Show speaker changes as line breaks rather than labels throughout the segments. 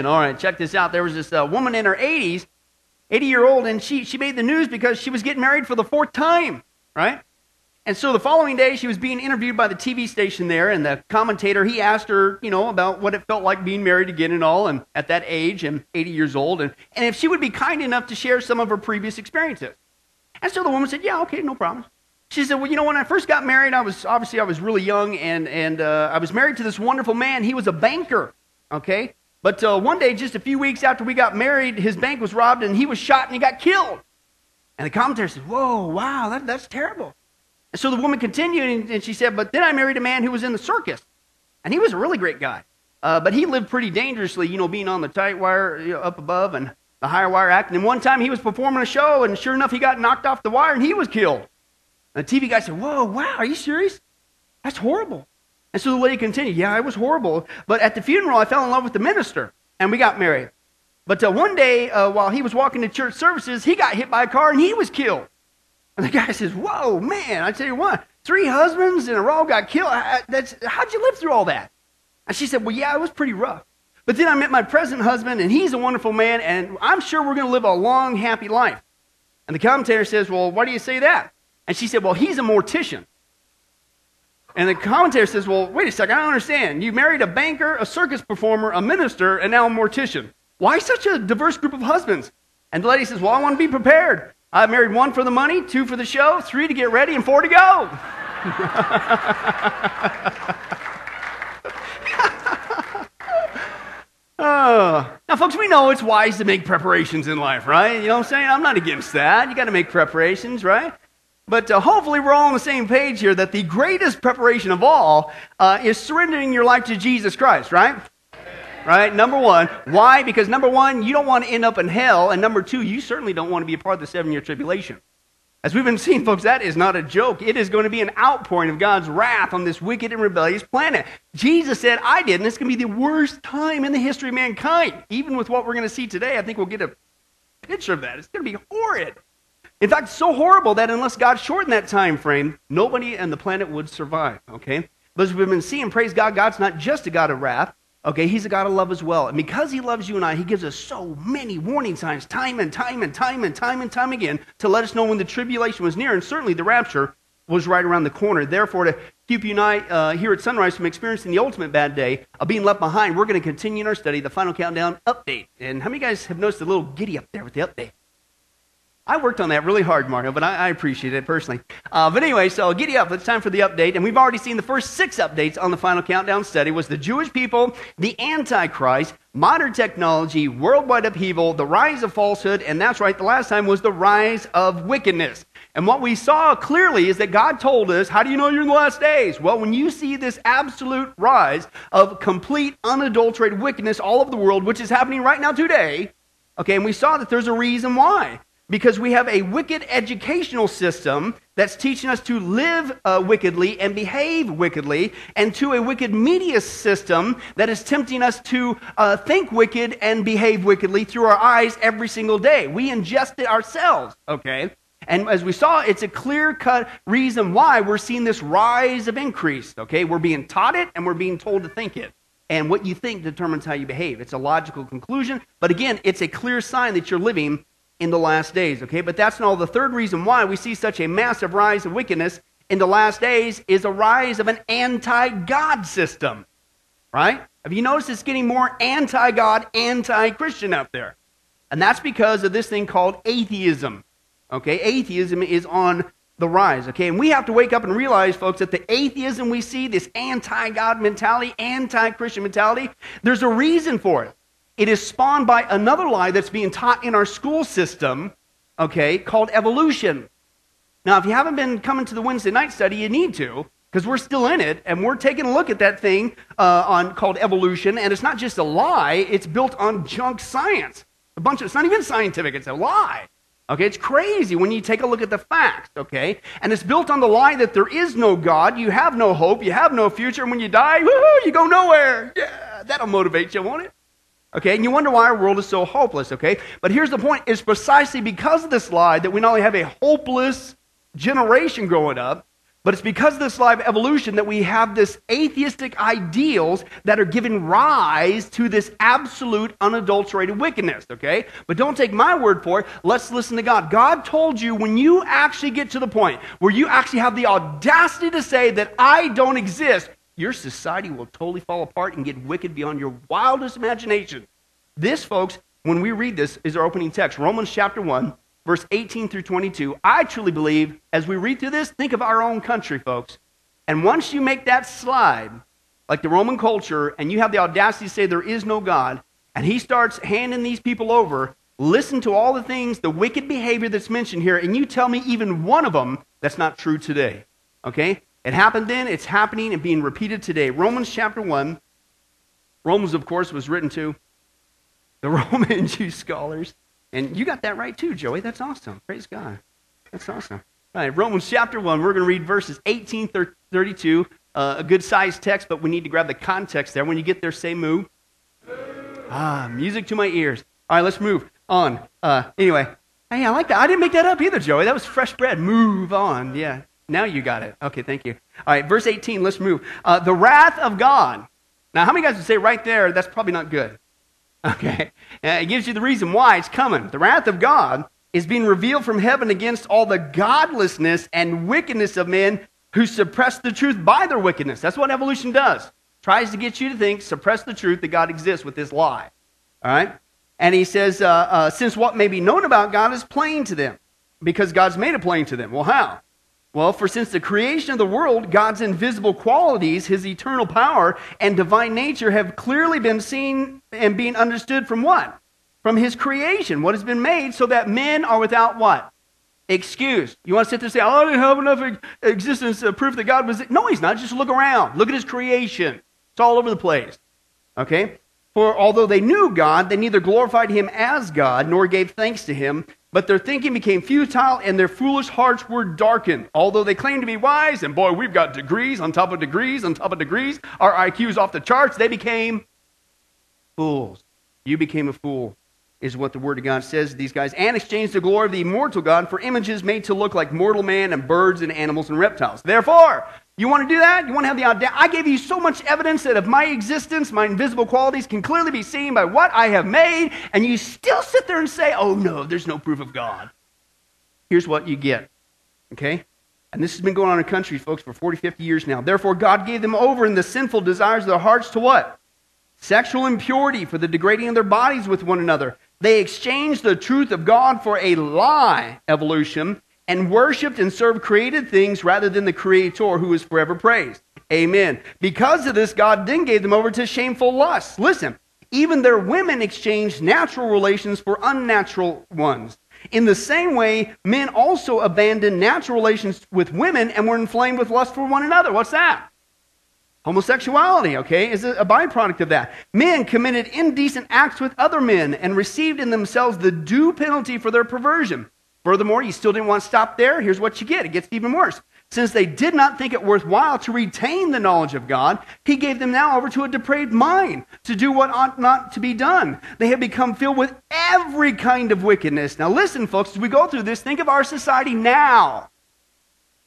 Amen. All right, check this out. There was this uh, woman in her 80s, 80 year old, and she, she made the news because she was getting married for the fourth time, right? And so the following day, she was being interviewed by the TV station there, and the commentator, he asked her, you know, about what it felt like being married again and all, and at that age, and 80 years old, and, and if she would be kind enough to share some of her previous experiences. And so the woman said, yeah, okay, no problem. She said, well, you know, when I first got married, I was, obviously, I was really young, and, and uh, I was married to this wonderful man. He was a banker, okay? But uh, one day, just a few weeks after we got married, his bank was robbed, and he was shot, and he got killed. And the commentator said, whoa, wow, that, that's terrible. And so the woman continued, and, she said, but then I married a man who was in the circus, and he was a really great guy. Uh, but he lived pretty dangerously, you know, being on the tight wire you know, up above and the higher wire act. And one time he was performing a show, and sure enough, he got knocked off the wire, and he was killed. And the TV guy said, Whoa, wow, are you serious? That's horrible. And so the lady continued, Yeah, it was horrible. But at the funeral, I fell in love with the minister, and we got married. But uh, one day, uh, while he was walking to church services, he got hit by a car and he was killed. And the guy says, Whoa, man, I tell you what, three husbands in a row got killed. That's, how'd you live through all that? And she said, Well, yeah, it was pretty rough. But then I met my present husband, and he's a wonderful man, and I'm sure we're going to live a long, happy life. And the commentator says, Well, why do you say that? And she said, Well, he's a mortician. And the commentator says, Well, wait a second, I don't understand. You married a banker, a circus performer, a minister, and now a mortician. Why such a diverse group of husbands? And the lady says, Well, I want to be prepared. I married one for the money, two for the show, three to get ready, and four to go. oh. Now, folks, we know it's wise to make preparations in life, right? You know what I'm saying? I'm not against that. You got to make preparations, right? But uh, hopefully, we're all on the same page here that the greatest preparation of all uh, is surrendering your life to Jesus Christ, right? Right? Number one. Why? Because number one, you don't want to end up in hell. And number two, you certainly don't want to be a part of the seven year tribulation. As we've been seeing, folks, that is not a joke. It is going to be an outpouring of God's wrath on this wicked and rebellious planet. Jesus said, I did, and it's going to be the worst time in the history of mankind. Even with what we're going to see today, I think we'll get a picture of that. It's going to be horrid. In fact, so horrible that unless God shortened that time frame, nobody on the planet would survive. Okay? But as we've been seeing, praise God, God's not just a God of wrath. Okay, he's a God of love as well. And because he loves you and I, he gives us so many warning signs time and time and time and time and time again to let us know when the tribulation was near. And certainly the rapture was right around the corner. Therefore, to keep you and I uh, here at Sunrise from experiencing the ultimate bad day of being left behind, we're going to continue in our study, the final countdown update. And how many guys have noticed a little giddy up there with the update? I worked on that really hard, Mario, but I, I appreciate it personally. Uh, but anyway, so giddy up. It's time for the update. And we've already seen the first six updates on the final countdown study was the Jewish people, the Antichrist, modern technology, worldwide upheaval, the rise of falsehood, and that's right, the last time was the rise of wickedness. And what we saw clearly is that God told us, how do you know you're in the last days? Well, when you see this absolute rise of complete, unadulterated wickedness all over the world, which is happening right now today, okay, and we saw that there's a reason why because we have a wicked educational system that's teaching us to live uh, wickedly and behave wickedly, and to a wicked media system that is tempting us to uh, think wicked and behave wickedly through our eyes every single day. We ingest it ourselves, okay? And as we saw, it's a clear cut reason why we're seeing this rise of increase, okay? We're being taught it and we're being told to think it. And what you think determines how you behave. It's a logical conclusion, but again, it's a clear sign that you're living in the last days, okay? But that's not all. The third reason why we see such a massive rise of wickedness in the last days is a rise of an anti God system, right? Have you noticed it's getting more anti God, anti Christian out there? And that's because of this thing called atheism, okay? Atheism is on the rise, okay? And we have to wake up and realize, folks, that the atheism we see, this anti God mentality, anti Christian mentality, there's a reason for it. It is spawned by another lie that's being taught in our school system, okay, called evolution. Now, if you haven't been coming to the Wednesday night study, you need to, because we're still in it, and we're taking a look at that thing uh, on called evolution, and it's not just a lie; it's built on junk science. A bunch of it's not even scientific; it's a lie. Okay, it's crazy when you take a look at the facts, okay? And it's built on the lie that there is no God, you have no hope, you have no future, and when you die, woohoo, you go nowhere. Yeah, that'll motivate you, won't it? Okay, and you wonder why our world is so hopeless, okay? But here's the point it's precisely because of this lie that we not only have a hopeless generation growing up, But it's because of this lie of evolution that we have this atheistic ideals that are giving rise to this absolute unadulterated wickedness, okay? But don't take my word for it. Let's listen to God. God told you when you actually get to the point where you actually have the audacity to say that I don't exist, your society will totally fall apart and get wicked beyond your wildest imagination. This, folks, when we read this, is our opening text, Romans chapter 1, verse 18 through 22. I truly believe, as we read through this, think of our own country, folks. And once you make that slide, like the Roman culture, and you have the audacity to say there is no God, and he starts handing these people over, listen to all the things, the wicked behavior that's mentioned here, and you tell me even one of them that's not true today. Okay? It happened then, it's happening and being repeated today. Romans chapter 1. Romans, of course, was written to the Roman Jew scholars. And you got that right too, Joey. That's awesome. Praise God. That's awesome. All right, Romans chapter 1, we're going to read verses 18 through 32. Uh, a good sized text, but we need to grab the context there. When you get there, say moo. Ah, music to my ears. All right, let's move on. Uh, anyway, hey, I like that. I didn't make that up either, Joey. That was fresh bread. Move on. Yeah, now you got it. Okay, thank you. All right, verse 18, let's move. Uh, the wrath of God. Now, how many guys would say right there, that's probably not good? Okay. Uh, it gives you the reason why it's coming. The wrath of God is being revealed from heaven against all the godlessness and wickedness of men who suppress the truth by their wickedness. That's what evolution does. Tries to get you to think, suppress the truth that God exists with this lie. All right? And he says, uh, uh, since what may be known about God is plain to them, because God's made it plain to them. Well, how? Well, for since the creation of the world, God's invisible qualities, his eternal power, and divine nature have clearly been seen and being understood from what? From his creation, what has been made, so that men are without what? Excuse. You want to sit there and say, oh, I didn't have enough existence uh, proof that God was. No, he's not. Just look around. Look at his creation. It's all over the place. Okay? For although they knew God, they neither glorified him as God nor gave thanks to him, but their thinking became futile and their foolish hearts were darkened. Although they claimed to be wise, and boy, we've got degrees on top of degrees on top of degrees, our IQ's off the charts, they became fools. You became a fool, is what the Word of God says to these guys, and exchanged the glory of the immortal God for images made to look like mortal man and birds and animals and reptiles. Therefore, you want to do that? You want to have the audacity? I gave you so much evidence that of my existence, my invisible qualities can clearly be seen by what I have made, and you still sit there and say, oh no, there's no proof of God. Here's what you get. Okay? And this has been going on in country, folks, for 40, 50 years now. Therefore, God gave them over in the sinful desires of their hearts to what? Sexual impurity for the degrading of their bodies with one another. They exchanged the truth of God for a lie, evolution, and worshiped and served created things rather than the Creator who is forever praised. Amen. Because of this, God then gave them over to shameful lusts. Listen, even their women exchanged natural relations for unnatural ones. In the same way, men also abandoned natural relations with women and were inflamed with lust for one another. What's that? Homosexuality, okay, is a byproduct of that. Men committed indecent acts with other men and received in themselves the due penalty for their perversion. Furthermore, you still didn't want to stop there. Here's what you get it gets even worse. Since they did not think it worthwhile to retain the knowledge of God, he gave them now over to a depraved mind to do what ought not to be done. They have become filled with every kind of wickedness. Now, listen, folks, as we go through this, think of our society now.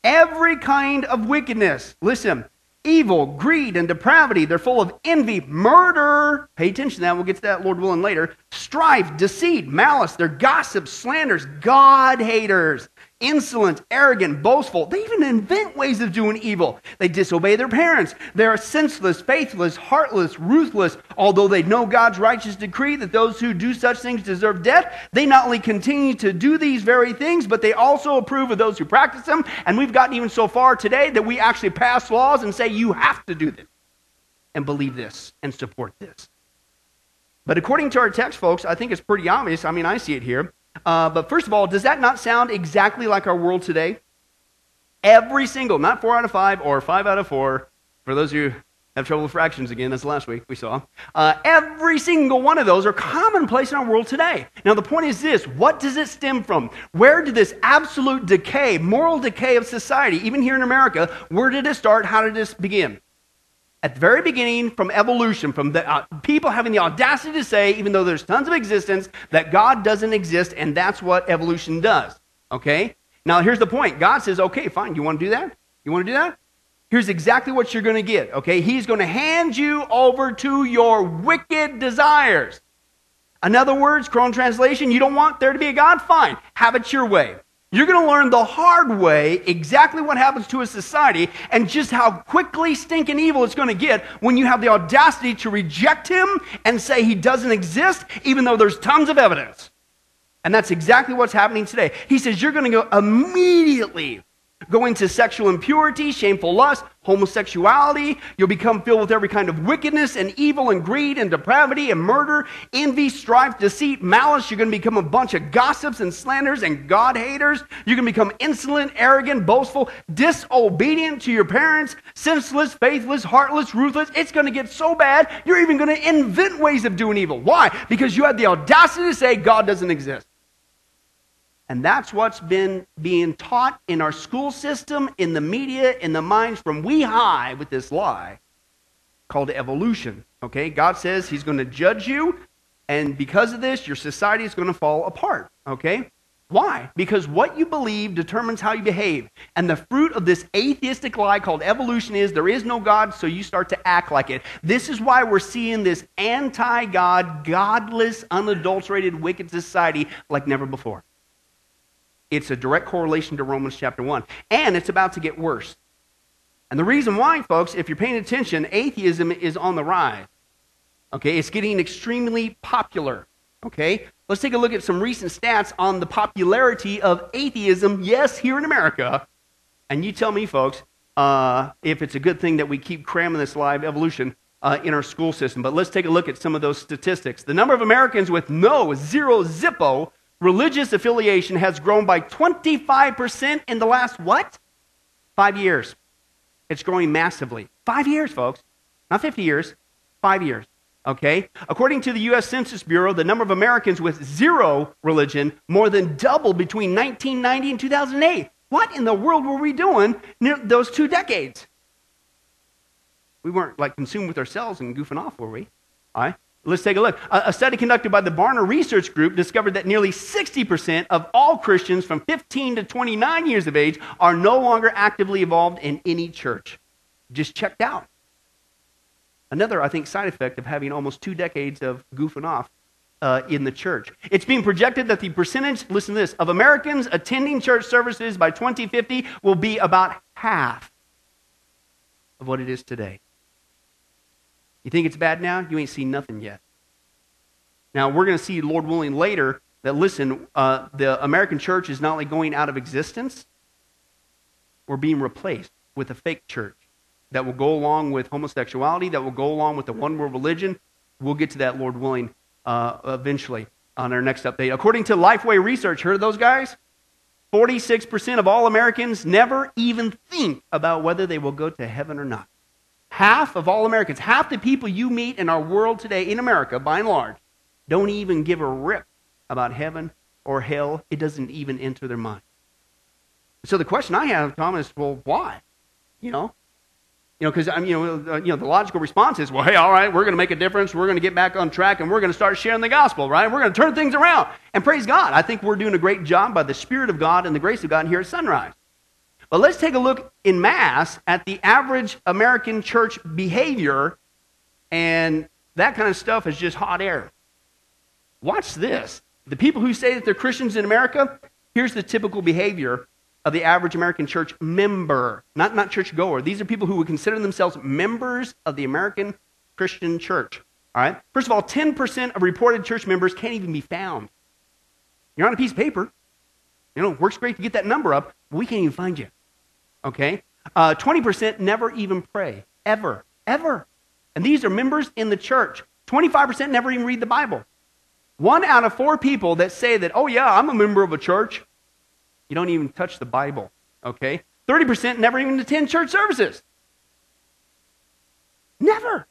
Every kind of wickedness. Listen, evil, greed, and depravity. They're full of envy, murder. Pay attention to that. We'll get to that, Lord willing, later. Strife, deceit, malice. They're gossips, slanders, God haters, insolent, arrogant, boastful. They even invent ways of doing evil. They disobey their parents. They are senseless, faithless, heartless, ruthless. Although they know God's righteous decree that those who do such things deserve death, they not only continue to do these very things, but they also approve of those who practice them. And we've gotten even so far today that we actually pass laws and say, you have to do this and believe this and support this. But according to our text, folks, I think it's pretty obvious. I mean, I see it here uh, but first of all, does that not sound exactly like our world today? Every single, not four out of five or five out of four, for those of you have trouble with fractions again, that's last week we saw. Uh, every single one of those are commonplace in our world today. Now, the point is this what does it stem from? Where did this absolute decay, moral decay of society, even here in America, where did it start? How did this begin? At the very beginning from evolution, from the uh, people having the audacity to say, even though there's tons of existence, that God doesn't exist, and that's what evolution does. Okay? Now, here's the point God says, okay, fine, you want to do that? You want to do that? Here's exactly what you're going to get, okay? He's going to hand you over to your wicked desires. In other words, Crone translation, you don't want there to be a God? Fine. Have it your way. You're going to learn the hard way exactly what happens to a society and just how quickly stinking evil it's going to get when you have the audacity to reject him and say he doesn't exist, even though there's tons of evidence. And that's exactly what's happening today. He says you're going to go immediately go into sexual impurity, shameful lust, homosexuality. You'll become filled with every kind of wickedness and evil and greed and depravity and murder, envy, strife, deceit, malice. You're going to become a bunch of gossips and slanders and God haters. You're going to become insolent, arrogant, boastful, disobedient to your parents, senseless, faithless, heartless, ruthless. It's going to get so bad, you're even going to invent ways of doing evil. Why? Because you had the audacity to say God doesn't exist. And that's what's been being taught in our school system, in the media, in the minds from we high with this lie called evolution. Okay? God says He's going to judge you, and because of this, your society is going to fall apart. Okay? Why? Because what you believe determines how you behave. And the fruit of this atheistic lie called evolution is there is no God, so you start to act like it. This is why we're seeing this anti God, godless, unadulterated, wicked society like never before. It's a direct correlation to Romans chapter 1. And it's about to get worse. And the reason why, folks, if you're paying attention, atheism is on the rise. Okay, it's getting extremely popular. Okay, let's take a look at some recent stats on the popularity of atheism, yes, here in America. And you tell me, folks, uh, if it's a good thing that we keep cramming this live evolution uh, in our school system. But let's take a look at some of those statistics. The number of Americans with no, zero, zippo religious affiliation has grown by 25% in the last what? Five years. It's growing massively. Five years, folks. Not 50 years, five years. Okay? According to the U.S. Census Bureau, the number of Americans with zero religion more than doubled between 1990 and 2008. What in the world were we doing those two decades? We weren't like consumed with ourselves and goofing off, were we? All right? Let's take a look. A study conducted by the Barna Research Group discovered that nearly 60% of all Christians from 15 to 29 years of age are no longer actively involved in any church. Just checked out. Another, I think, side effect of having almost two decades of goofing off uh, in the church. It's being projected that the percentage, listen to this, of Americans attending church services by 2050 will be about half of what it is today. You think it's bad now? You ain't seen nothing yet. Now, we're going to see, Lord willing, later that, listen, uh, the American church is not only going out of existence, we're being replaced with a fake church that will go along with homosexuality, that will go along with the one world religion. We'll get to that, Lord willing, uh, eventually on our next update. According to Lifeway Research, heard of those guys? 46% of all Americans never even think about whether they will go to heaven or not. Half of all Americans, half the people you meet in our world today, in America, by and large, don't even give a rip about heaven or hell. It doesn't even enter their mind. So the question I have, Tom, is, well, why? You know, you know, because I'm, you know, uh, you know, the logical response is, well, hey, all right, we're going to make a difference. We're going to get back on track, and we're going to start sharing the gospel, right? We're going to turn things around. And praise God, I think we're doing a great job by the Spirit of God and the grace of God here at Sunrise. But let's take a look in mass at the average American church behavior, and that kind of stuff is just hot air. Watch this. The people who say that they're Christians in America, here's the typical behavior of the average American church member, not, not church goer. These are people who would consider themselves members of the American Christian church. All right? First of all, 10% of reported church members can't even be found. You're on a piece of paper. You know, it works great to get that number up, we can't even find you okay? Uh, 20% never even pray, ever, ever. And these are members in the church. 25% never even read the Bible. One out of four people that say that, oh, yeah, I'm a member of a church, you don't even touch the Bible, okay? 30% never even attend church services. Never.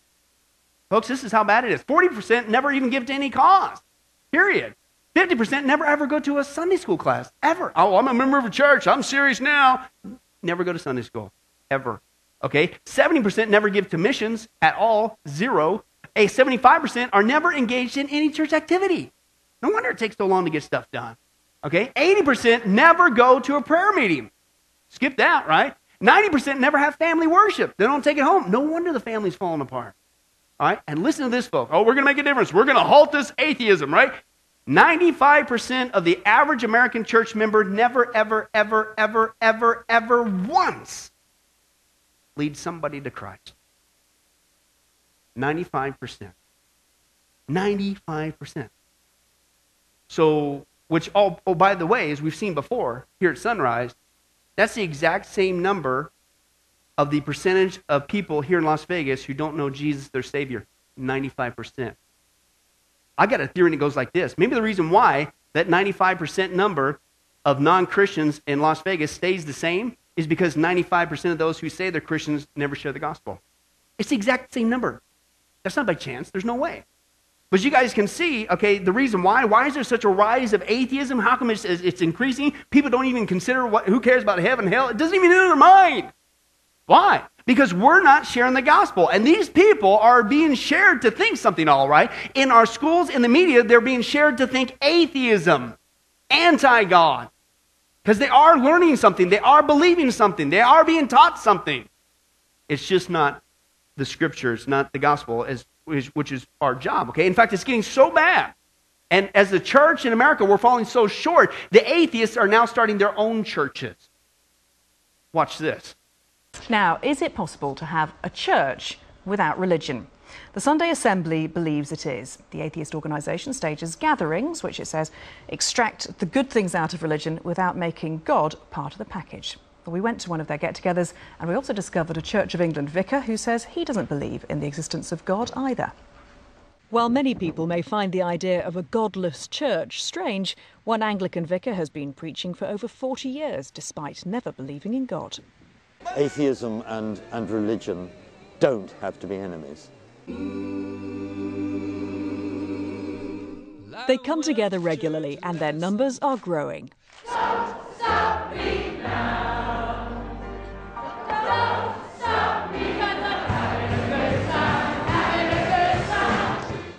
Folks, this is how bad it is. 40% never even give to any cause, period. 50% never ever go to a Sunday school class, ever. Oh, I'm a member of a church. I'm serious now never go to Sunday school, ever. Okay? 70% never give to missions at all, zero. A 75% are never engaged in any church activity. No wonder it takes so long to get stuff done. Okay? 80% never go to a prayer meeting. Skip that, right? 90% never have family worship. They don't take it home. No wonder the family's falling apart. All right? And listen to this, folks. Oh, we're going to make a difference. We're going to halt this atheism, right? 95% of the average American church member never, ever, ever, ever, ever, ever once lead somebody to Christ. 95%. 95%. So, which, all, oh, by the way, as we've seen before here at Sunrise, that's the exact same number of the percentage of people here in Las Vegas who don't know Jesus, their Savior. 95%. I got a theory that goes like this. Maybe the reason why that 95% number of non Christians in Las Vegas stays the same is because 95% of those who say they're Christians never share the gospel. It's the exact same number. That's not by chance. There's no way. But you guys can see, okay, the reason why. Why is there such a rise of atheism? How come it's, it's increasing? People don't even consider what, who cares about heaven, hell? It doesn't even enter their mind. Why? Because we're not sharing the gospel. And these people are being shared to think something, all right. In our schools, in the media, they're being shared to think atheism, anti God. Because they are learning something, they are believing something, they are being taught something. It's just not the scriptures, not the gospel, as, which is our job, okay? In fact, it's getting so bad. And as the church in America, we're falling so short, the atheists are now starting their own churches. Watch this.
Now, is it possible to have a church without religion? The Sunday Assembly believes it is. The atheist organisation stages gatherings, which it says extract the good things out of religion without making God part of the package. We went to one of their get togethers and we also discovered a Church of England vicar who says he doesn't believe in the existence of God either. While many people may find the idea of a godless church strange, one Anglican vicar has been preaching for over 40 years despite never believing in God.
Atheism and, and religion don't have to be enemies.
They come together regularly and their numbers are growing.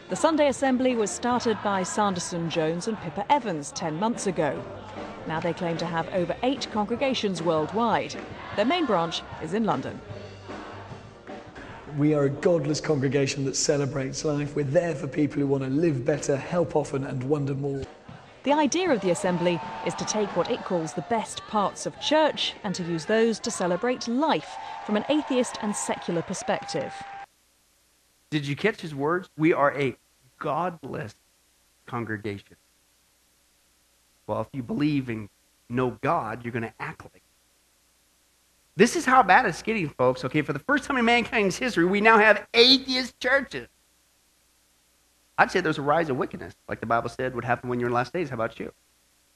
The Sunday Assembly was started by Sanderson Jones and Pippa Evans 10 months ago. Now they claim to have over eight congregations worldwide. Their main branch is in London.
We are a godless congregation that celebrates life. We're there for people who want to live better, help often, and wonder more.
The idea of the Assembly is to take what it calls the best parts of church and to use those to celebrate life from an atheist and secular perspective.
Did you catch his words? We are a godless congregation. Well, if you believe in no God, you're going to act like this is how bad it's getting, folks. Okay, for the first time in mankind's history, we now have atheist churches. I'd say there's a rise of wickedness, like the Bible said would happen when you're in the last days. How about you?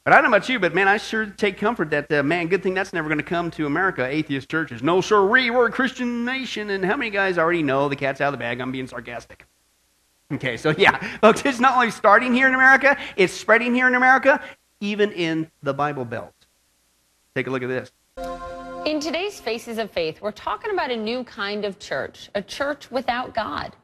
But I don't know about you, but man, I sure take comfort that, uh, man, good thing that's never going to come to America, atheist churches. No, sir, we're a Christian nation. And how many guys already know the cat's out of the bag? I'm being sarcastic. Okay, so yeah, folks, it's not only starting here in America, it's spreading here in America, even in the Bible Belt. Take a look at this.
In today's Faces of Faith, we're talking about a new kind of church, a church without God.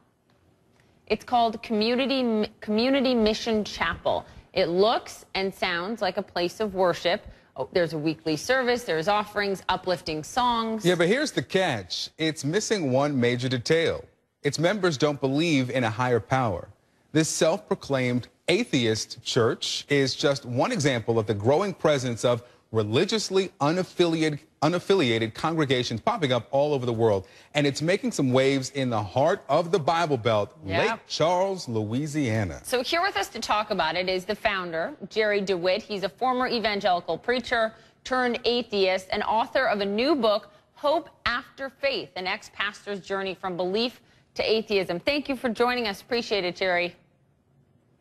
It's called Community, Community Mission Chapel. It looks and sounds like a place of worship. Oh, there's a weekly service, there's offerings, uplifting songs.
Yeah, but here's the catch it's missing one major detail. Its members don't believe in a higher power. This self proclaimed atheist church is just one example of the growing presence of religiously unaffiliated, unaffiliated congregations popping up all over the world. And it's making some waves in the heart of the Bible Belt, Lake Charles, Louisiana.
So here with us to talk about it is the founder, Jerry DeWitt. He's a former evangelical preacher turned atheist and author of a new book, Hope After Faith, an ex-pastor's journey from belief to atheism. Thank you for joining us. Appreciate it, Jerry.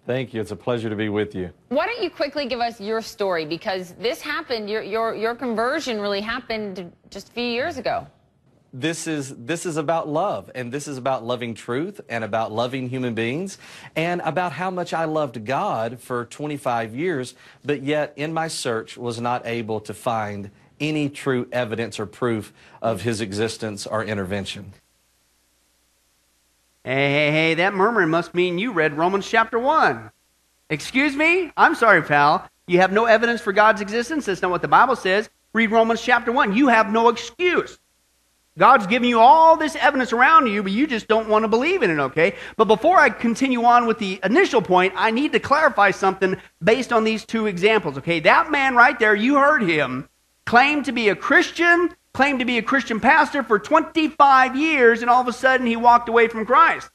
Thank you. It's a pleasure to be with you.
Why don't you quickly give us your story? Because this happened, your, your, your conversion really happened just a few years ago.
This is, this is about love, and this is about loving truth and about loving human beings and about how much I loved God for 25 years, but yet in my search was not able to find any true evidence or proof of his existence or intervention.
Hey, hey, hey, that murmuring must mean you read Romans chapter 1. Excuse me? I'm sorry, pal. You have no evidence for God's existence? That's not what the Bible says. Read Romans chapter 1. You have no excuse. God's giving you all this evidence around you, but you just don't want to believe in it, okay? But before I continue on with the initial point, I need to clarify something based on these two examples, okay? That man right there, you heard him, claimed to be a Christian, claimed to be a Christian pastor for 25 years, and all of a sudden he walked away from Christ.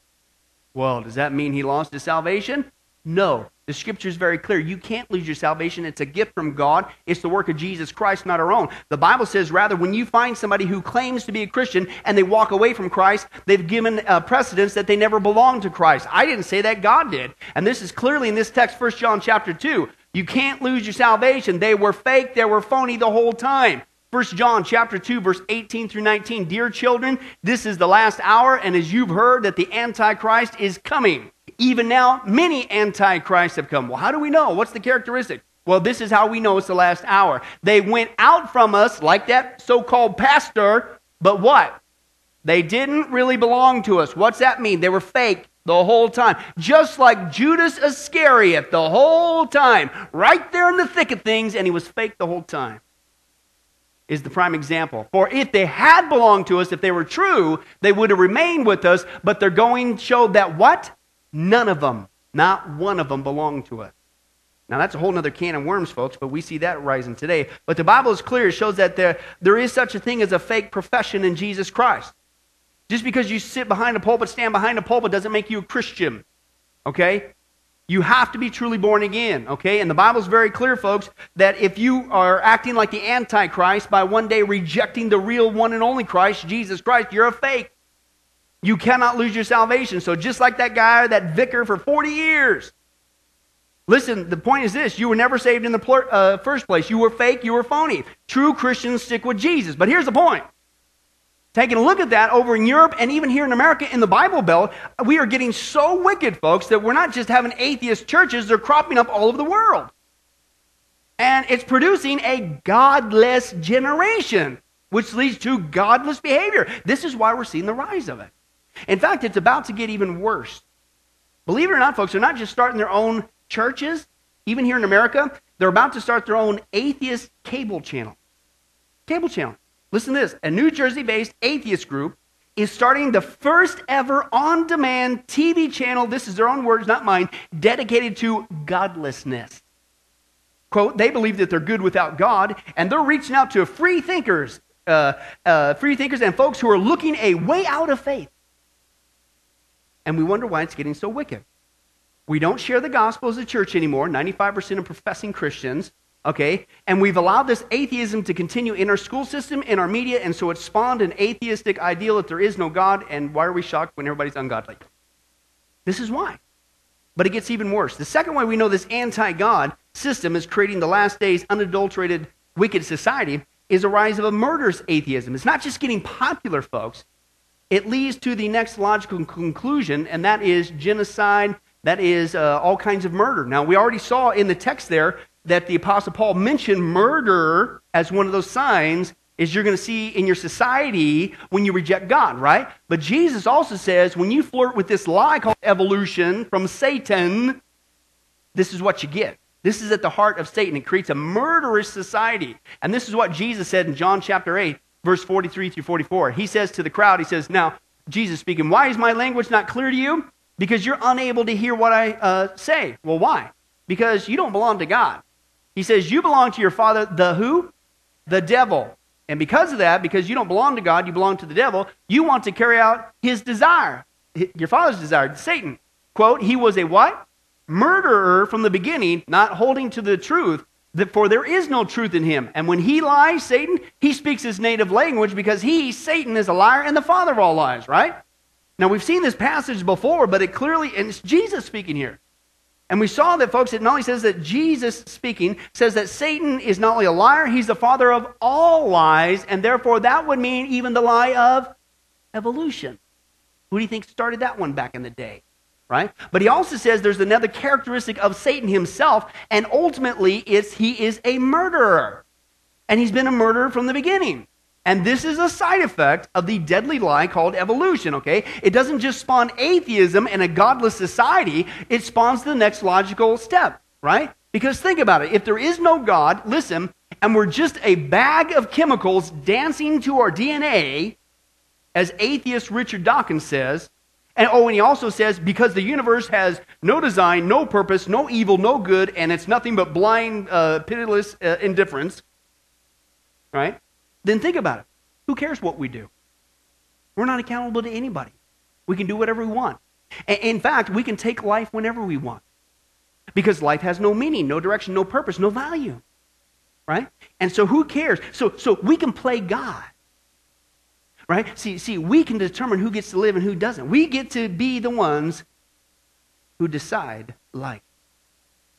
Well, does that mean he lost his salvation? No. The scripture is very clear. You can't lose your salvation. It's a gift from God. It's the work of Jesus Christ, not our own. The Bible says, rather, when you find somebody who claims to be a Christian and they walk away from Christ, they've given precedence that they never belonged to Christ. I didn't say that, God did. And this is clearly in this text, 1 John chapter 2. You can't lose your salvation. They were fake, they were phony the whole time. 1 John chapter 2 verse 18 through 19 Dear children this is the last hour and as you've heard that the antichrist is coming even now, many antichrists have come. Well, how do we know? What's the characteristic? Well, this is how we know it's the last hour. They went out from us like that so called pastor, but what? They didn't really belong to us. What's that mean? They were fake the whole time. Just like Judas Iscariot the whole time, right there in the thick of things, and he was fake the whole time. Is the prime example. For if they had belonged to us, if they were true, they would have remained with us, but they're going showed that what? None of them, not one of them, belonged to us. Now, that's a whole other can of worms, folks, but we see that rising today. But the Bible is clear. It shows that there, there is such a thing as a fake profession in Jesus Christ. Just because you sit behind a pulpit, stand behind a pulpit, doesn't make you a Christian. Okay? You have to be truly born again, okay? And the Bible's very clear, folks, that if you are acting like the Antichrist by one day rejecting the real one and only Christ, Jesus Christ, you're a fake. You cannot lose your salvation. So, just like that guy, that vicar for 40 years. Listen, the point is this you were never saved in the pl- uh, first place. You were fake, you were phony. True Christians stick with Jesus. But here's the point. Taking a look at that over in Europe and even here in America in the Bible Belt, we are getting so wicked, folks, that we're not just having atheist churches, they're cropping up all over the world. And it's producing a godless generation, which leads to godless behavior. This is why we're seeing the rise of it. In fact, it's about to get even worse. Believe it or not, folks, they're not just starting their own churches, even here in America, they're about to start their own atheist cable channel. Cable channel. Listen to this a New Jersey based atheist group is starting the first ever on demand TV channel, this is their own words, not mine, dedicated to godlessness. Quote, they believe that they're good without God, and they're reaching out to free thinkers, uh, uh, free thinkers and folks who are looking a way out of faith and we wonder why it's getting so wicked. We don't share the gospel as a church anymore, 95% of professing Christians, okay? And we've allowed this atheism to continue in our school system, in our media, and so it spawned an atheistic ideal that there is no God, and why are we shocked when everybody's ungodly? This is why. But it gets even worse. The second way we know this anti God system is creating the last days unadulterated wicked society is a rise of a murderous atheism. It's not just getting popular, folks it leads to the next logical conclusion, and that is genocide, that is uh, all kinds of murder. Now, we already saw in the text there that the Apostle Paul mentioned murder as one of those signs is you're going to see in your society when you reject God, right? But Jesus also says when you flirt with this lie called evolution from Satan, this is what you get. This is at the heart of Satan. It creates a murderous society. And this is what Jesus said in John chapter 8 verse 43 through 44. He says to the crowd, He says, Now, Jesus speaking, why is my language not clear to you? Because you're unable to hear what I uh, say. Well, why? Because you don't belong to God. He says, You belong to your father, the who? The devil. And because of that, because you don't belong to God, you belong to the devil, you want to carry out his desire, your father's desire, Satan. Quote, he was a what? Murderer from the beginning, not holding to the truth, that for there is no truth in him. And when he lies, Satan, he speaks his native language because he, Satan, is a liar and the father of all lies, right? Now we've seen this passage before, but it clearly, and it's Jesus speaking here. And we saw that, folks, it not only says that Jesus speaking says that Satan is not only a liar, he's the father of all lies, and therefore that would mean even the lie of evolution. Who do you think started that one back in the day? right? But he also says there's another characteristic of Satan himself, and ultimately it's he is a murderer. And he's been a murderer from the beginning. And this is a side effect of the deadly lie called evolution, okay? It doesn't just spawn atheism and a godless society, it spawns the next logical step, right? Because think about it. If there is no God, listen, and we're just a bag of chemicals dancing to our DNA, as atheist Richard Dawkins says. And oh, and he also says, because the universe has no design, no purpose, no evil, no good, and it's nothing but blind, uh, pitiless uh, indifference, right? Then think about it. Who cares what we do? We're not accountable to anybody. We can do whatever we want. In fact, we can take life whenever we want because life has no meaning, no direction, no purpose, no value. Right? And so who cares? So, so we can play God. Right? See, see, we can determine who gets to live and who doesn't. We get to be the ones who decide life.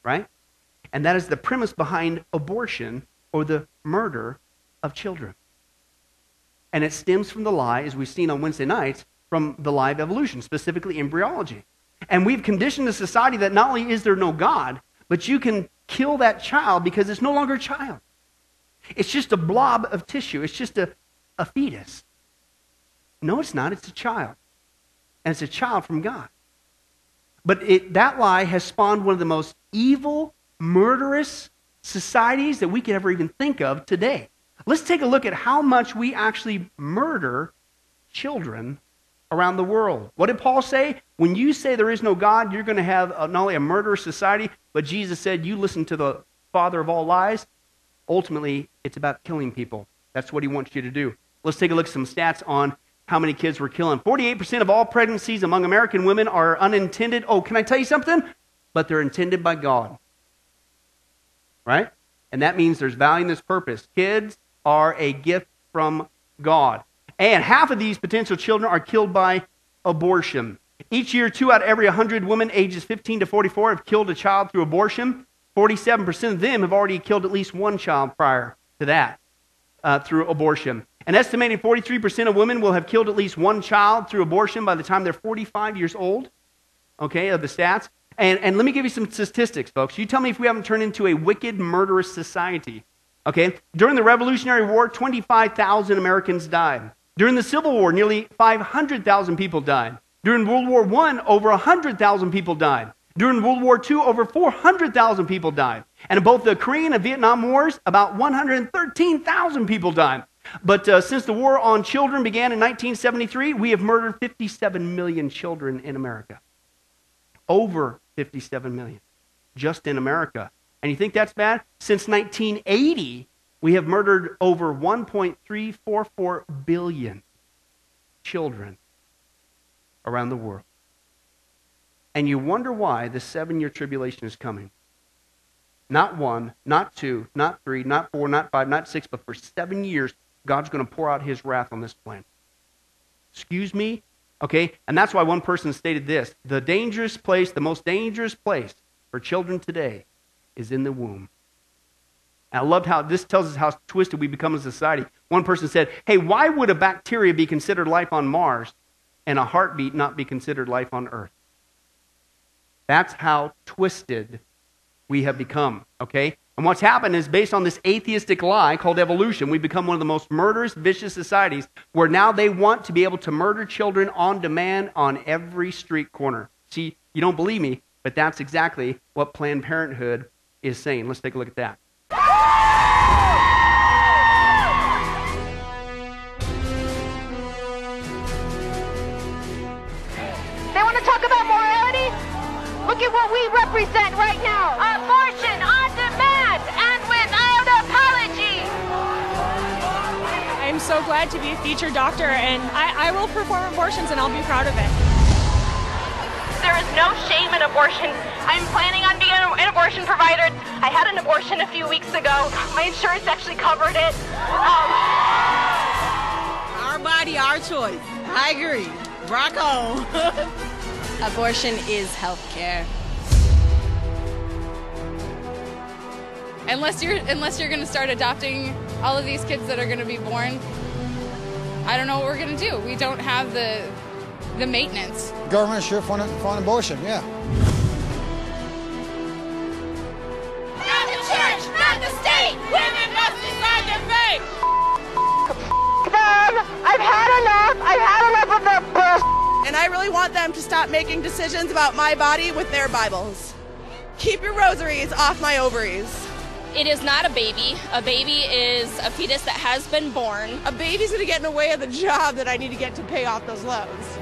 Right? And that is the premise behind abortion or the murder of children. And it stems from the lie, as we've seen on Wednesday nights, from the lie of evolution, specifically embryology. And we've conditioned a society that not only is there no God, but you can kill that child because it's no longer a child. It's just a blob of tissue, it's just a, a fetus. No, it's not. It's a child. And it's a child from God. But it, that lie has spawned one of the most evil, murderous societies that we could ever even think of today. Let's take a look at how much we actually murder children around the world. What did Paul say? When you say there is no God, you're going to have not only a murderous society, but Jesus said, you listen to the father of all lies. Ultimately, it's about killing people. That's what he wants you to do. Let's take a look at some stats on how many kids we're killing. 48% of all pregnancies among American women are unintended. Oh, can I tell you something? But they're intended by God. Right? And that means there's value in this purpose. Kids are a gift from God. And half of these potential children are killed by abortion. Each year, two out of every 100 women ages 15 to 44 have killed a child through abortion. 47% of them have already killed at least one child prior to that uh, through abortion. An estimated 43% of women will have killed at least one child through abortion by the time they're 45 years old, okay, of the stats. And, and let me give you some statistics, folks. You tell me if we haven't turned into a wicked, murderous society. Okay? During the Revolutionary War, 25,000 Americans died. During the Civil War, nearly 500,000 people died. During World War I, over 100,000 people died. During World War II, over 400,000 people died. And in both the Korean and Vietnam Wars, about 113,000 people died. But uh, since the war on children began in 1973, we have murdered 57 million children in America. Over 57 million just in America. And you think that's bad? Since 1980, we have murdered over 1.344 billion children around the world. And you wonder why the seven year tribulation is coming. Not one, not two, not three, not four, not five, not six, but for seven years, God's going to pour out his wrath on this planet. Excuse me? Okay? And that's why one person stated this the dangerous place, the most dangerous place for children today is in the womb. And I loved how this tells us how twisted we become as a society. One person said, Hey, why would a bacteria be considered life on Mars and a heartbeat not be considered life on Earth? That's how twisted we have become, okay? And what's happened is based on this atheistic lie called evolution, we've become one of the most murderous, vicious societies where now they want to be able to murder children on demand on every street corner. See, you don't believe me, but that's exactly what Planned Parenthood is saying. Let's take a look at that.
They want to talk about morality? Look at what we represent right now. Abortion on demand and without apology.
I'm so glad to be a featured doctor and I, I will perform abortions and I'll be proud of it.
There is no shame in abortion. I'm planning on being an abortion provider. I had an abortion a few weeks ago. My insurance actually covered it. Um,
our body, our choice. I agree. Rock on.
Abortion is health care.
Unless you're unless you're going to start adopting all of these kids that are going to be born, I don't know what we're going to do. We don't have the the maintenance.
Government should fund, fund abortion, yeah.
Not the church, not the state. Women must decide their fate.
Them. I've had enough. I've had enough of their bullshit.
And I really want them to stop making decisions about my body with their Bibles. Keep your rosaries off my ovaries.
It is not a baby. A baby is a fetus that has been born.
A baby's going to get in the way of the job that I need to get to pay off those loans.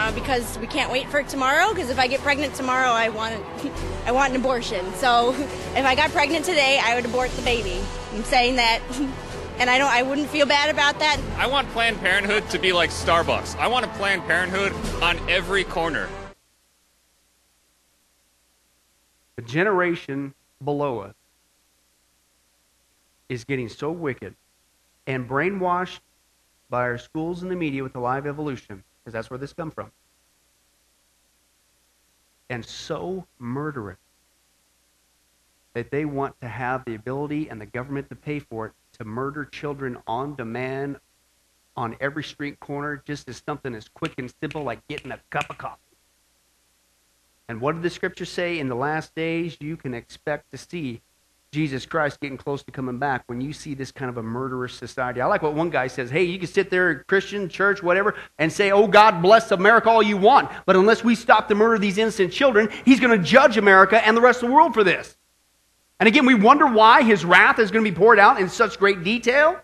Uh, because we can't wait for it tomorrow. Because if I get pregnant tomorrow, I want I want an abortion. So if I got pregnant today, I would abort the baby. I'm saying that, and I don't. I wouldn't feel bad about that.
I want Planned Parenthood to be like Starbucks. I want a Planned Parenthood on every corner.
The generation below us is getting so wicked and brainwashed by our schools and the media with the live evolution, because that's where this comes from, and so murderous that they want to have the ability and the government to pay for it to murder children on demand on every street corner just as something as quick and simple like getting a cup of coffee. And what did the scripture say? In the last days, you can expect to see Jesus Christ getting close to coming back when you see this kind of a murderous society. I like what one guy says hey, you can sit there, Christian, church, whatever, and say, oh, God bless America all you want. But unless we stop the murder of these innocent children, he's going to judge America and the rest of the world for this. And again, we wonder why his wrath is going to be poured out in such great detail.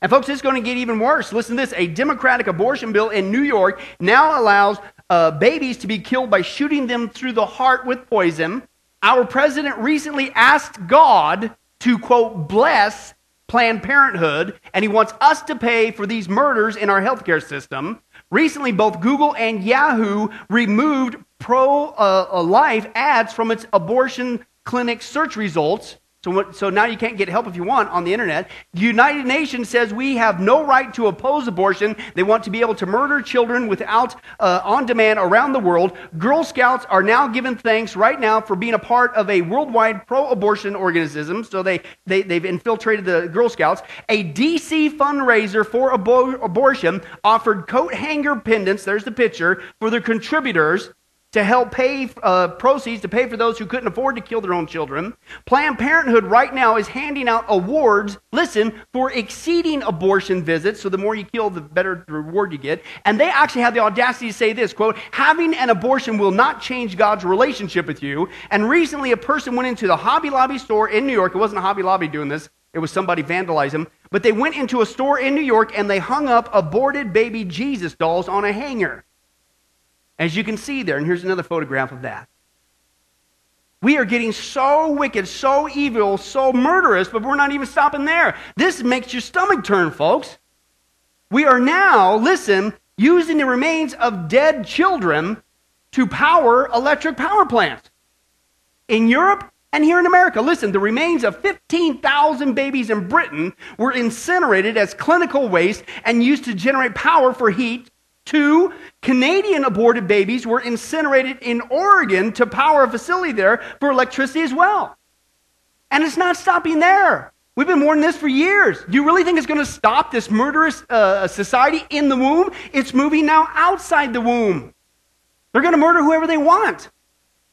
And folks, it's going to get even worse. Listen to this. A Democratic abortion bill in New York now allows uh, babies to be killed by shooting them through the heart with poison. Our president recently asked God to, quote, bless Planned Parenthood, and he wants us to pay for these murders in our healthcare system. Recently, both Google and Yahoo removed pro uh, life ads from its abortion clinic search results so, what, so now you can't get help if you want on the internet. The United Nations says we have no right to oppose abortion. They want to be able to murder children without uh, on demand around the world. Girl Scouts are now given thanks right now for being a part of a worldwide pro-abortion organism. So they, they they've infiltrated the Girl Scouts. A DC fundraiser for abo- abortion offered coat hanger pendants. There's the picture for their contributors to help pay uh, proceeds to pay for those who couldn't afford to kill their own children. Planned Parenthood right now is handing out awards, listen, for exceeding abortion visits. So the more you kill, the better the reward you get. And they actually have the audacity to say this quote, having an abortion will not change God's relationship with you. And recently, a person went into the Hobby Lobby store in New York. It wasn't a Hobby Lobby doing this. It was somebody vandalizing them. But they went into a store in New York and they hung up aborted baby Jesus dolls on a hanger as you can see there. And here's another photograph of that. We are getting so wicked, so evil, so murderous, but we're not even stopping there. This makes your stomach turn, folks. We are now, listen, using the remains of dead children to power electric power plants. In Europe and here in America, listen, the remains of 15,000 babies in Britain were incinerated as clinical waste and used to generate power for heat Two Canadian aborted babies were incinerated in Oregon to power a facility there for electricity as well. And it's not stopping there. We've been warning this for years. Do you really think it's going to stop this murderous uh, society in the womb? It's moving now outside the womb. They're going to murder whoever they want.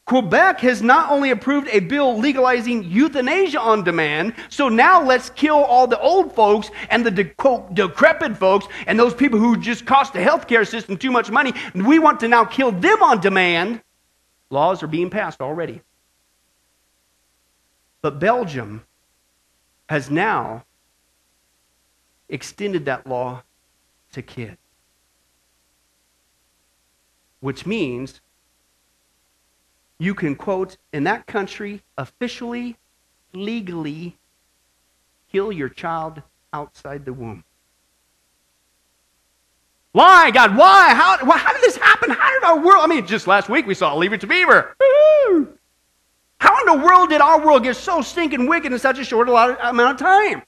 Quebec has not only approved a bill legalizing euthanasia on demand, so now let's kill all the old folks and the de- quote, decrepit folks and those people who just cost the healthcare system too much money. We want to now kill them on demand. Laws are being passed already. But Belgium has now extended that law to kids, which means you can quote in that country officially, legally kill your child outside the womb. Why, God? Why? How, how did this happen? How did our world? I mean, just last week we saw Leave It to Beaver. How in the world did our world get so stinking wicked in such a short amount of time?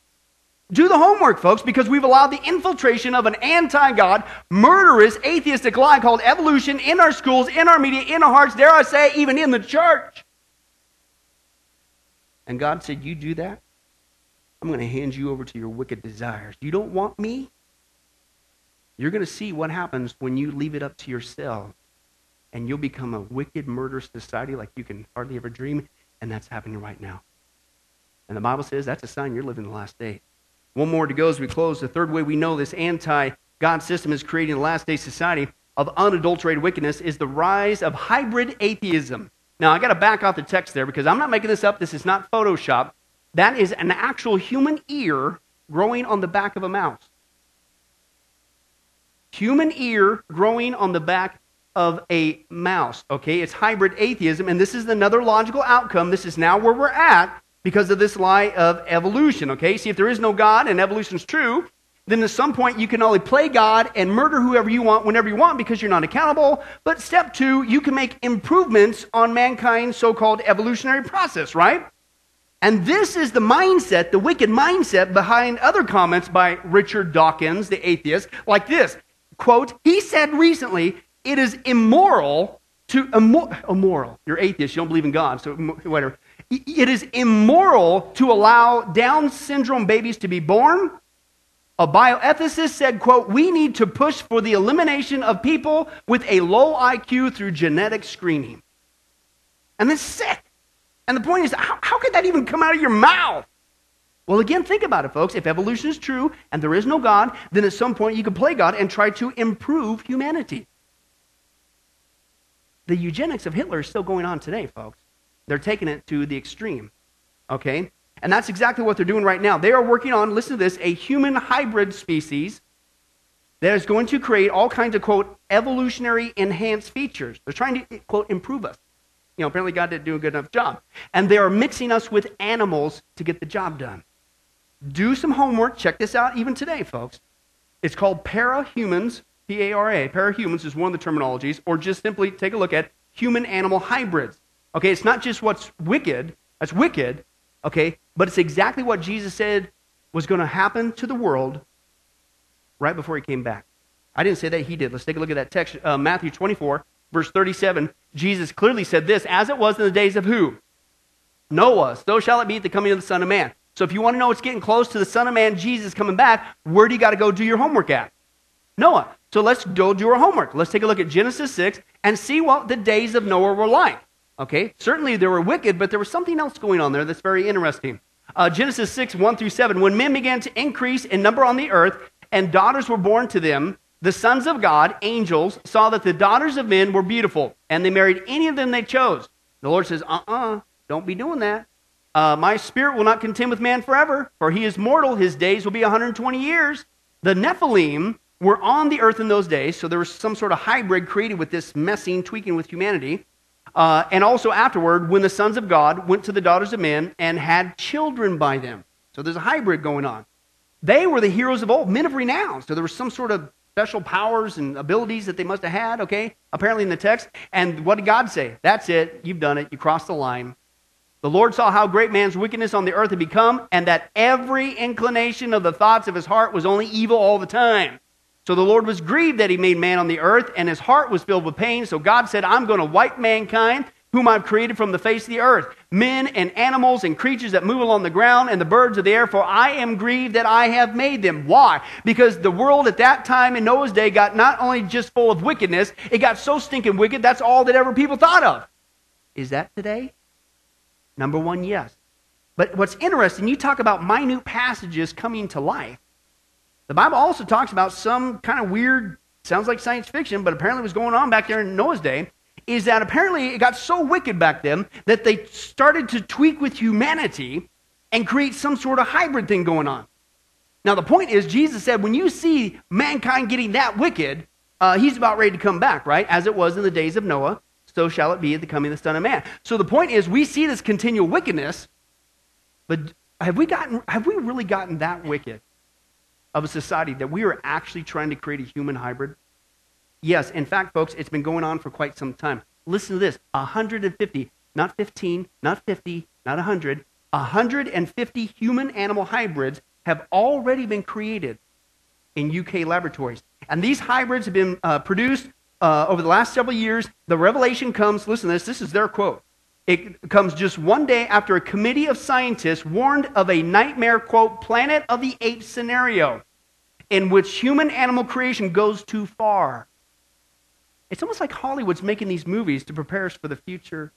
Do the homework, folks, because we've allowed the infiltration of an anti God, murderous, atheistic lie called evolution in our schools, in our media, in our hearts, dare I say, even in the church. And God said, You do that? I'm going to hand you over to your wicked desires. You don't want me? You're going to see what happens when you leave it up to yourself. And you'll become a wicked, murderous society like you can hardly ever dream. And that's happening right now. And the Bible says that's a sign you're living the last day. One more to go as we close. The third way we know this anti God system is creating a last day society of unadulterated wickedness is the rise of hybrid atheism. Now, I got to back out the text there because I'm not making this up. This is not Photoshop. That is an actual human ear growing on the back of a mouse. Human ear growing on the back of a mouse. Okay, it's hybrid atheism, and this is another logical outcome. This is now where we're at because of this lie of evolution. Okay, see, if there is no God and evolution is true, then at some point you can only play God and murder whoever you want whenever you want because you're not accountable. But step two, you can make improvements on mankind's so called evolutionary process, right? And this is the mindset, the wicked mindset behind other comments by Richard Dawkins, the atheist, like this quote, he said recently, it is immoral to, immo- immoral, you're atheist, you don't believe in God, so whatever. It is immoral to allow Down syndrome babies to be born. A bioethicist said, quote, we need to push for the elimination of people with a low IQ through genetic screening. And that's sick. And the point is, how, how could that even come out of your mouth? Well, again, think about it, folks. If evolution is true and there is no God, then at some point you can play God and try to improve humanity. The eugenics of Hitler is still going on today, folks. They're taking it to the extreme. Okay? And that's exactly what they're doing right now. They are working on, listen to this, a human hybrid species that is going to create all kinds of, quote, evolutionary enhanced features. They're trying to, quote, improve us. You know, apparently God didn't do a good enough job. And they are mixing us with animals to get the job done. Do some homework. Check this out even today, folks. It's called parahumans, P A R A. Parahumans is one of the terminologies, or just simply take a look at human animal hybrids. Okay, it's not just what's wicked, that's wicked, okay, but it's exactly what Jesus said was going to happen to the world right before he came back. I didn't say that, he did. Let's take a look at that text, uh, Matthew 24, verse 37. Jesus clearly said this, as it was in the days of who? Noah. So shall it be at the coming of the Son of Man. So if you want to know what's getting close to the Son of Man, Jesus coming back, where do you got to go do your homework at? Noah. So let's go do our homework. Let's take a look at Genesis 6 and see what the days of Noah were like. Okay, certainly they were wicked, but there was something else going on there that's very interesting. Uh, Genesis 6, 1 through 7. When men began to increase in number on the earth, and daughters were born to them, the sons of God, angels, saw that the daughters of men were beautiful, and they married any of them they chose. The Lord says, uh uh-uh, uh, do not be doing that. Uh, my spirit will not contend with man forever, for he is mortal. His days will be 120 years. The Nephilim were on the earth in those days, so there was some sort of hybrid created with this messing, tweaking with humanity. Uh, and also afterward, when the sons of God went to the daughters of men and had children by them. So there's a hybrid going on. They were the heroes of old, men of renown. So there was some sort of special powers and abilities that they must have had, okay, apparently in the text. And what did God say? That's it. You've done it. You crossed the line. The Lord saw how great man's wickedness on the earth had become, and that every inclination of the thoughts of his heart was only evil all the time. So the Lord was grieved that he made man on the earth, and his heart was filled with pain. So God said, I'm going to wipe mankind, whom I've created from the face of the earth, men and animals and creatures that move along the ground and the birds of the air, for I am grieved that I have made them. Why? Because the world at that time in Noah's day got not only just full of wickedness, it got so stinking wicked, that's all that ever people thought of. Is that today? Number one, yes. But what's interesting, you talk about minute passages coming to life. The Bible also talks about some kind of weird, sounds like science fiction, but apparently was going on back there in Noah's day, is that apparently it got so wicked back then that they started to tweak with humanity and create some sort of hybrid thing going on. Now, the point is, Jesus said, when you see mankind getting that wicked, uh, he's about ready to come back, right? As it was in the days of Noah, so shall it be at the coming of the Son of Man. So the point is, we see this continual wickedness, but have we gotten, have we really gotten that wicked? Of a society that we are actually trying to create a human hybrid? Yes, in fact, folks, it's been going on for quite some time. Listen to this 150, not 15, not 50, not 100, 150 human animal hybrids have already been created in UK laboratories. And these hybrids have been uh, produced uh, over the last several years. The revelation comes, listen to this, this is their quote. It comes just one day after a committee of scientists warned of a nightmare, quote, planet of the apes scenario in which human animal creation goes too far. It's almost like Hollywood's making these movies to prepare us for the future.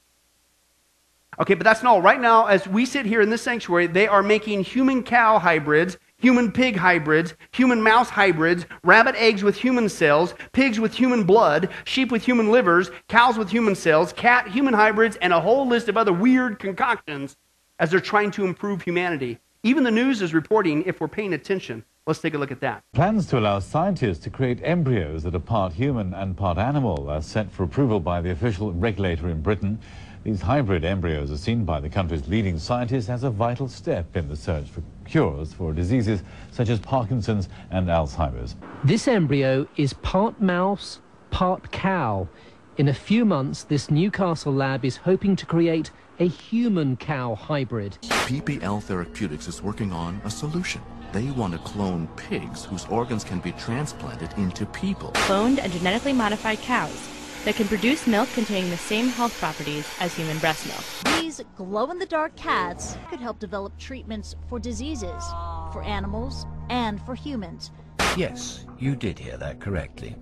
Okay, but that's not all. Right now, as we sit here in this sanctuary, they are making human cow hybrids, human pig hybrids, human mouse hybrids, rabbit eggs with human cells, pigs with human blood, sheep with human livers, cows with human cells, cat human hybrids, and a whole list of other weird concoctions as they're trying to improve humanity. Even the news is reporting if we're paying attention. Let's take a look at that.
Plans to allow scientists to create embryos that are part human and part animal are set for approval by the official regulator in Britain. These hybrid embryos are seen by the country's leading scientists as a vital step in the search for cures for diseases such as Parkinson's and Alzheimer's.
This embryo is part mouse, part cow. In a few months, this Newcastle lab is hoping to create a human cow hybrid.
PPL Therapeutics is working on a solution. They want to clone pigs whose organs can be transplanted into people.
Cloned and genetically modified cows that can produce milk containing the same health properties as human breast milk.
These glow-in-the-dark cats could help develop treatments for diseases, for animals, and for humans.
Yes, you did hear that correctly.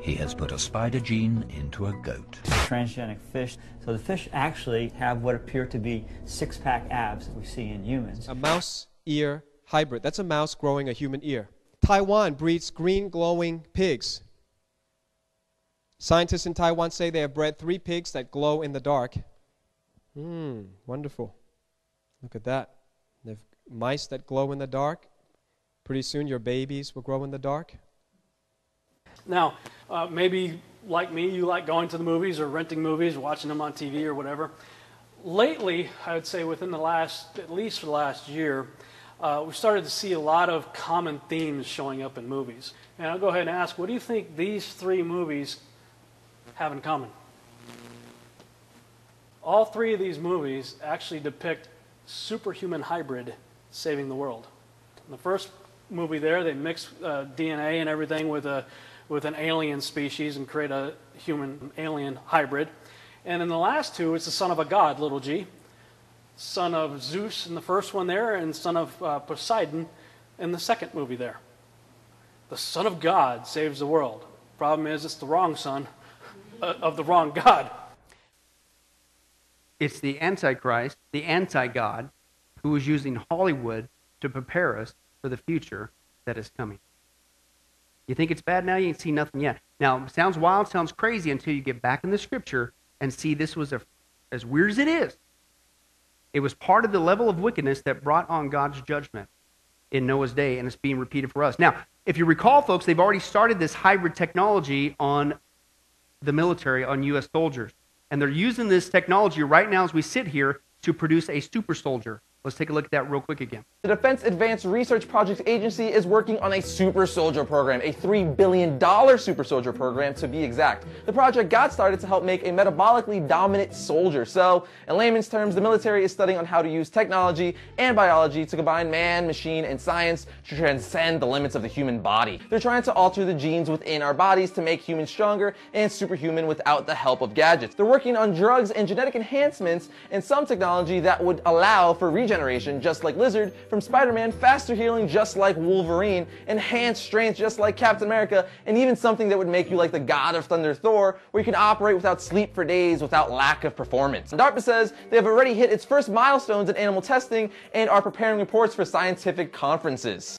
He has put a spider gene into a goat.
Transgenic fish. So the fish actually have what appear to be six-pack abs that we see in humans.
A mouse ear hybrid. That's a mouse growing a human ear. Taiwan breeds green glowing pigs. Scientists in Taiwan say they have bred three pigs that glow in the dark. Hmm, wonderful. Look at that. They've mice that glow in the dark. Pretty soon your babies will grow in the dark.
Now, uh, maybe like me, you like going to the movies or renting movies, watching them on TV or whatever. Lately, I would say within the last, at least for the last year, uh, we started to see a lot of common themes showing up in movies. And I'll go ahead and ask, what do you think these three movies have in common? All three of these movies actually depict superhuman hybrid saving the world. In the first movie there, they mix uh, DNA and everything with a with an alien species and create a human alien hybrid. And in the last two, it's the son of a god, little g, son of Zeus in the first one there, and son of uh, Poseidon in the second movie there. The son of God saves the world. Problem is, it's the wrong son Uh, of the wrong God.
It's the Antichrist, the anti God, who is using Hollywood to prepare us for the future that is coming. You think it's bad now? You ain't seen nothing yet. Now, sounds wild, sounds crazy until you get back in the scripture and see this was a, as weird as it is. It was part of the level of wickedness that brought on God's judgment in Noah's day, and it's being repeated for us. Now, if you recall, folks, they've already started this hybrid technology on the military, on U.S. soldiers. And they're using this technology right now as we sit here to produce a super soldier. Let's take a look at that real quick again.
The Defense Advanced Research Projects Agency is working on a super soldier program, a $3 billion super soldier program to be exact. The project got started to help make a metabolically dominant soldier. So, in layman's terms, the military is studying on how to use technology and biology to combine man, machine, and science to transcend the limits of the human body. They're trying to alter the genes within our bodies to make humans stronger and superhuman without the help of gadgets. They're working on drugs and genetic enhancements and some technology that would allow for regeneration generation, just like Lizard, from Spider-Man, faster healing just like Wolverine, enhanced strength just like Captain America, and even something that would make you like the God of Thunder Thor, where you can operate without sleep for days without lack of performance. DARPA says they have already hit its first milestones in animal testing and are preparing reports for scientific conferences.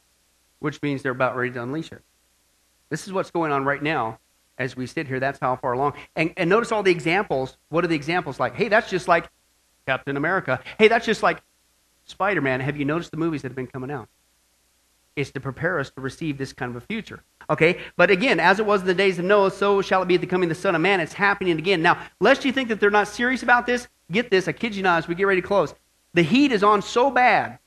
Which means they're about ready to unleash it. This is what's going on right now as we sit here. That's how far along. And, and notice all the examples. What are the examples like? Hey, that's just like Captain America. Hey, that's just like Spider Man, have you noticed the movies that have been coming out? It's to prepare us to receive this kind of a future. Okay? But again, as it was in the days of Noah, so shall it be at the coming of the Son of Man. It's happening again. Now, lest you think that they're not serious about this, get this. I kid you not, as we get ready to close. The heat is on so bad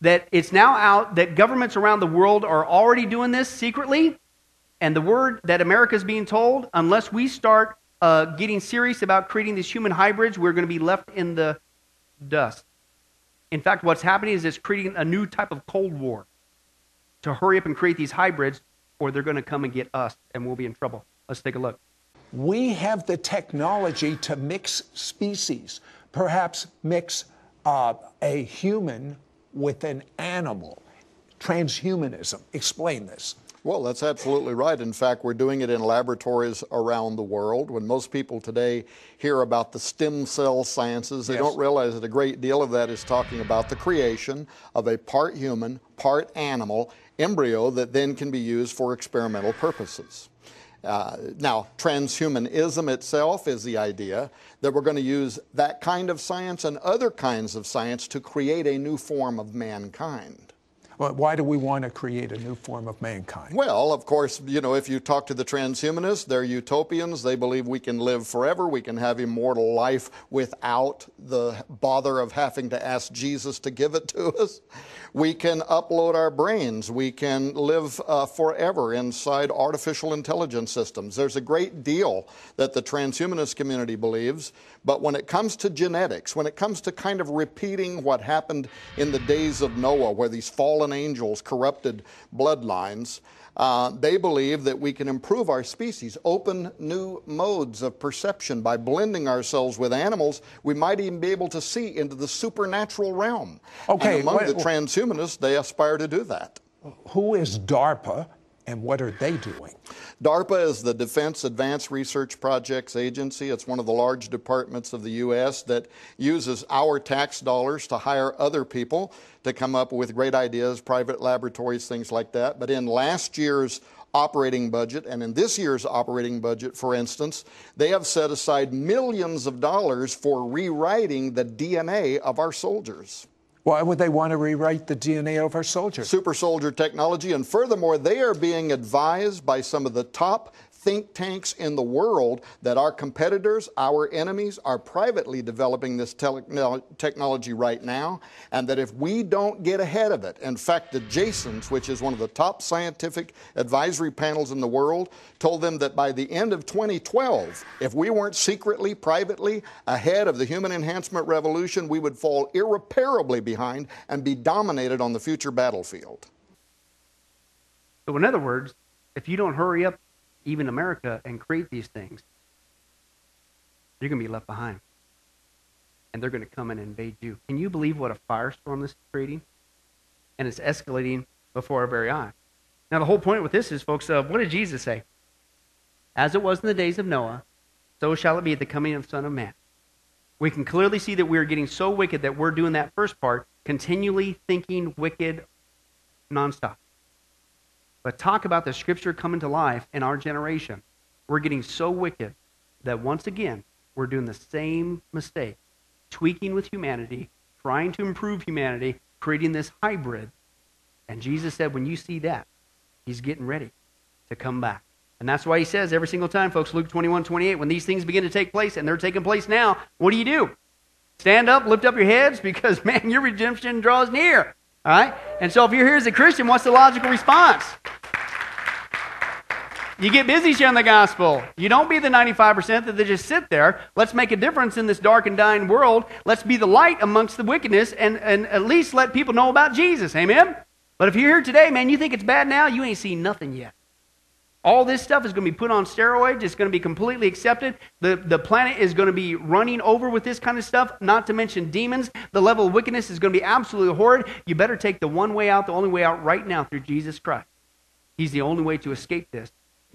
that it's now out that governments around the world are already doing this secretly. And the word that America is being told, unless we start uh, getting serious about creating these human hybrids, we're going to be left in the dust. In fact, what's happening is it's creating a new type of Cold War to hurry up and create these hybrids, or they're going to come and get us, and we'll be in trouble. Let's take a look.
We have the technology to mix species, perhaps mix uh, a human with an animal. Transhumanism. Explain this.
Well, that's absolutely right. In fact, we're doing it in laboratories around the world. When most people today hear about the stem cell sciences, they
Yes.
don't realize that a great deal of that is talking about the creation of a part human, part animal embryo that then can be used for experimental purposes. Uh, now, transhumanism itself is the idea that we're going to use that kind of science and other kinds of science to create a new form of mankind.
Why do we want to create a new form of mankind?
Well, of course, you know, if you talk to the transhumanists, they're utopians. They believe we can live forever, we can have immortal life without the bother of having to ask Jesus to give it to us. We can upload our brains. We can live uh, forever inside artificial intelligence systems. There's a great deal that the transhumanist community believes, but when it comes to genetics, when it comes to kind of repeating what happened in the days of Noah, where these fallen angels corrupted bloodlines, uh, they believe that we can improve our species, open new modes of perception by blending ourselves with animals. We might even be able to see into the supernatural realm.
Okay,
and among
what-
the transhumanists, they aspire to do that.
Who is DARPA and what are they doing?
DARPA is the Defense Advanced Research Projects Agency. It's one of the large departments of the U.S. that uses our tax dollars to hire other people to come up with great ideas, private laboratories, things like that. But in last year's operating budget and in this year's operating budget, for instance, they have set aside millions of dollars for rewriting the DNA of our soldiers.
Why would they want to rewrite the DNA of our soldiers?
Super soldier technology. And furthermore, they are being advised by some of the top think tanks in the world that our competitors, our enemies, are privately developing this tele- technology right now, and that if we don't get ahead of it, in fact, the Jasons, which is one of the top scientific advisory panels in the world, told them that by the end of 2012, if we weren't secretly, privately ahead of the human enhancement revolution, we would fall irreparably behind and be dominated on the future battlefield.
So, in other words, if you don't hurry up, even America, and create these things, you're going to be left behind. And they're going to come and invade you. Can you believe what a firestorm this is creating? And it's escalating before our very eyes. Now, the whole point with this is, folks, uh, what did Jesus say? As it was in the days of Noah, so shall it be at the coming of the Son of Man. We can clearly see that we are getting so wicked that we're doing that first part, continually thinking wicked nonstop. But talk about the scripture coming to life in our generation. We're getting so wicked that once again, we're doing the same mistake, tweaking with humanity, trying to improve humanity, creating this hybrid. And Jesus said, when you see that, he's getting ready to come back. And that's why he says every single time, folks, Luke 21, 28, when these things begin to take place, and they're taking place now, what do you do? Stand up, lift up your heads, because, man, your redemption draws near. All right? And so if you're here as a Christian, what's the logical response? You get busy sharing the gospel. You don't be the 95% that they just sit there. Let's make a difference in this dark and dying world. Let's be the light amongst the wickedness and, and at least let people know about Jesus. Amen? But if you're here today, man, you think it's bad now, you ain't seen nothing yet. All this stuff is going to be put on steroids. It's going to be completely accepted. The, the planet is going to be running over with this kind of stuff, not to mention demons. The level of wickedness is going to be absolutely horrid. You better take the one way out, the only way out right now through Jesus Christ. He's the only way to escape this.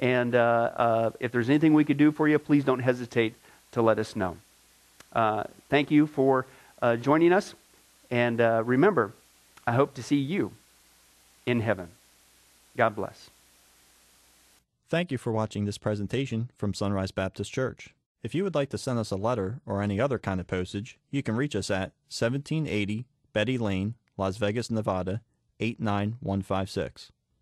And uh, uh, if there's anything we could do for you, please don't hesitate to let us know. thank you for joining us. And remember, I hope to see you in heaven. God bless.
Thank you for watching this presentation from Sunrise Baptist Church. If you would like to send us a letter or any other kind of postage, you can reach us at 1780 Betty Lane, Las Vegas, Nevada 89156.